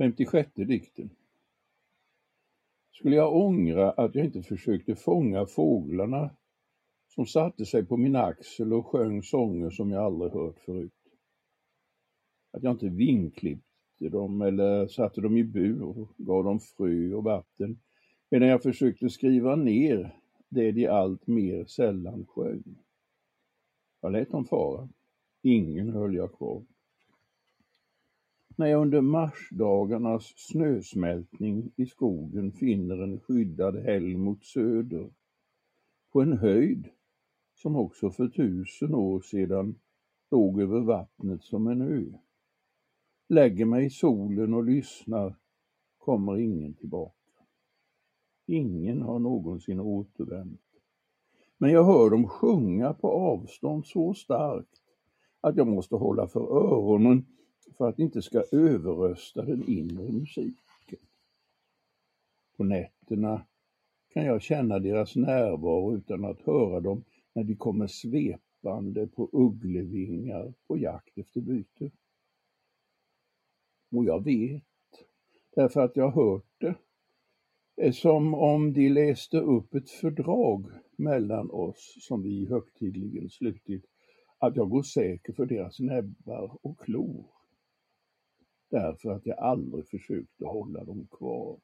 56 dikten. Skulle jag ångra att jag inte försökte fånga fåglarna som satte sig på min axel och sjöng sånger som jag aldrig hört förut? Att jag inte vinklippte dem eller satte dem i bur och gav dem frö och vatten medan jag försökte skriva ner det de allt mer sällan sjöng. Jag lät dem fara. Ingen höll jag kvar när jag under marsdagarnas snösmältning i skogen finner en skyddad häll mot söder, på en höjd som också för tusen år sedan låg över vattnet som en ö. Lägger mig i solen och lyssnar, kommer ingen tillbaka. Ingen har någonsin återvänt. Men jag hör dem sjunga på avstånd så starkt att jag måste hålla för öronen för att det inte ska överrösta den inre musiken. På nätterna kan jag känna deras närvaro utan att höra dem när de kommer svepande på ugglevingar på jakt efter byte. Och jag vet, därför att jag hört det, är som om de läste upp ett fördrag mellan oss som vi högtidligen slutit, att jag går säker för deras näbbar och klor därför att jag aldrig försökte hålla dem kvar.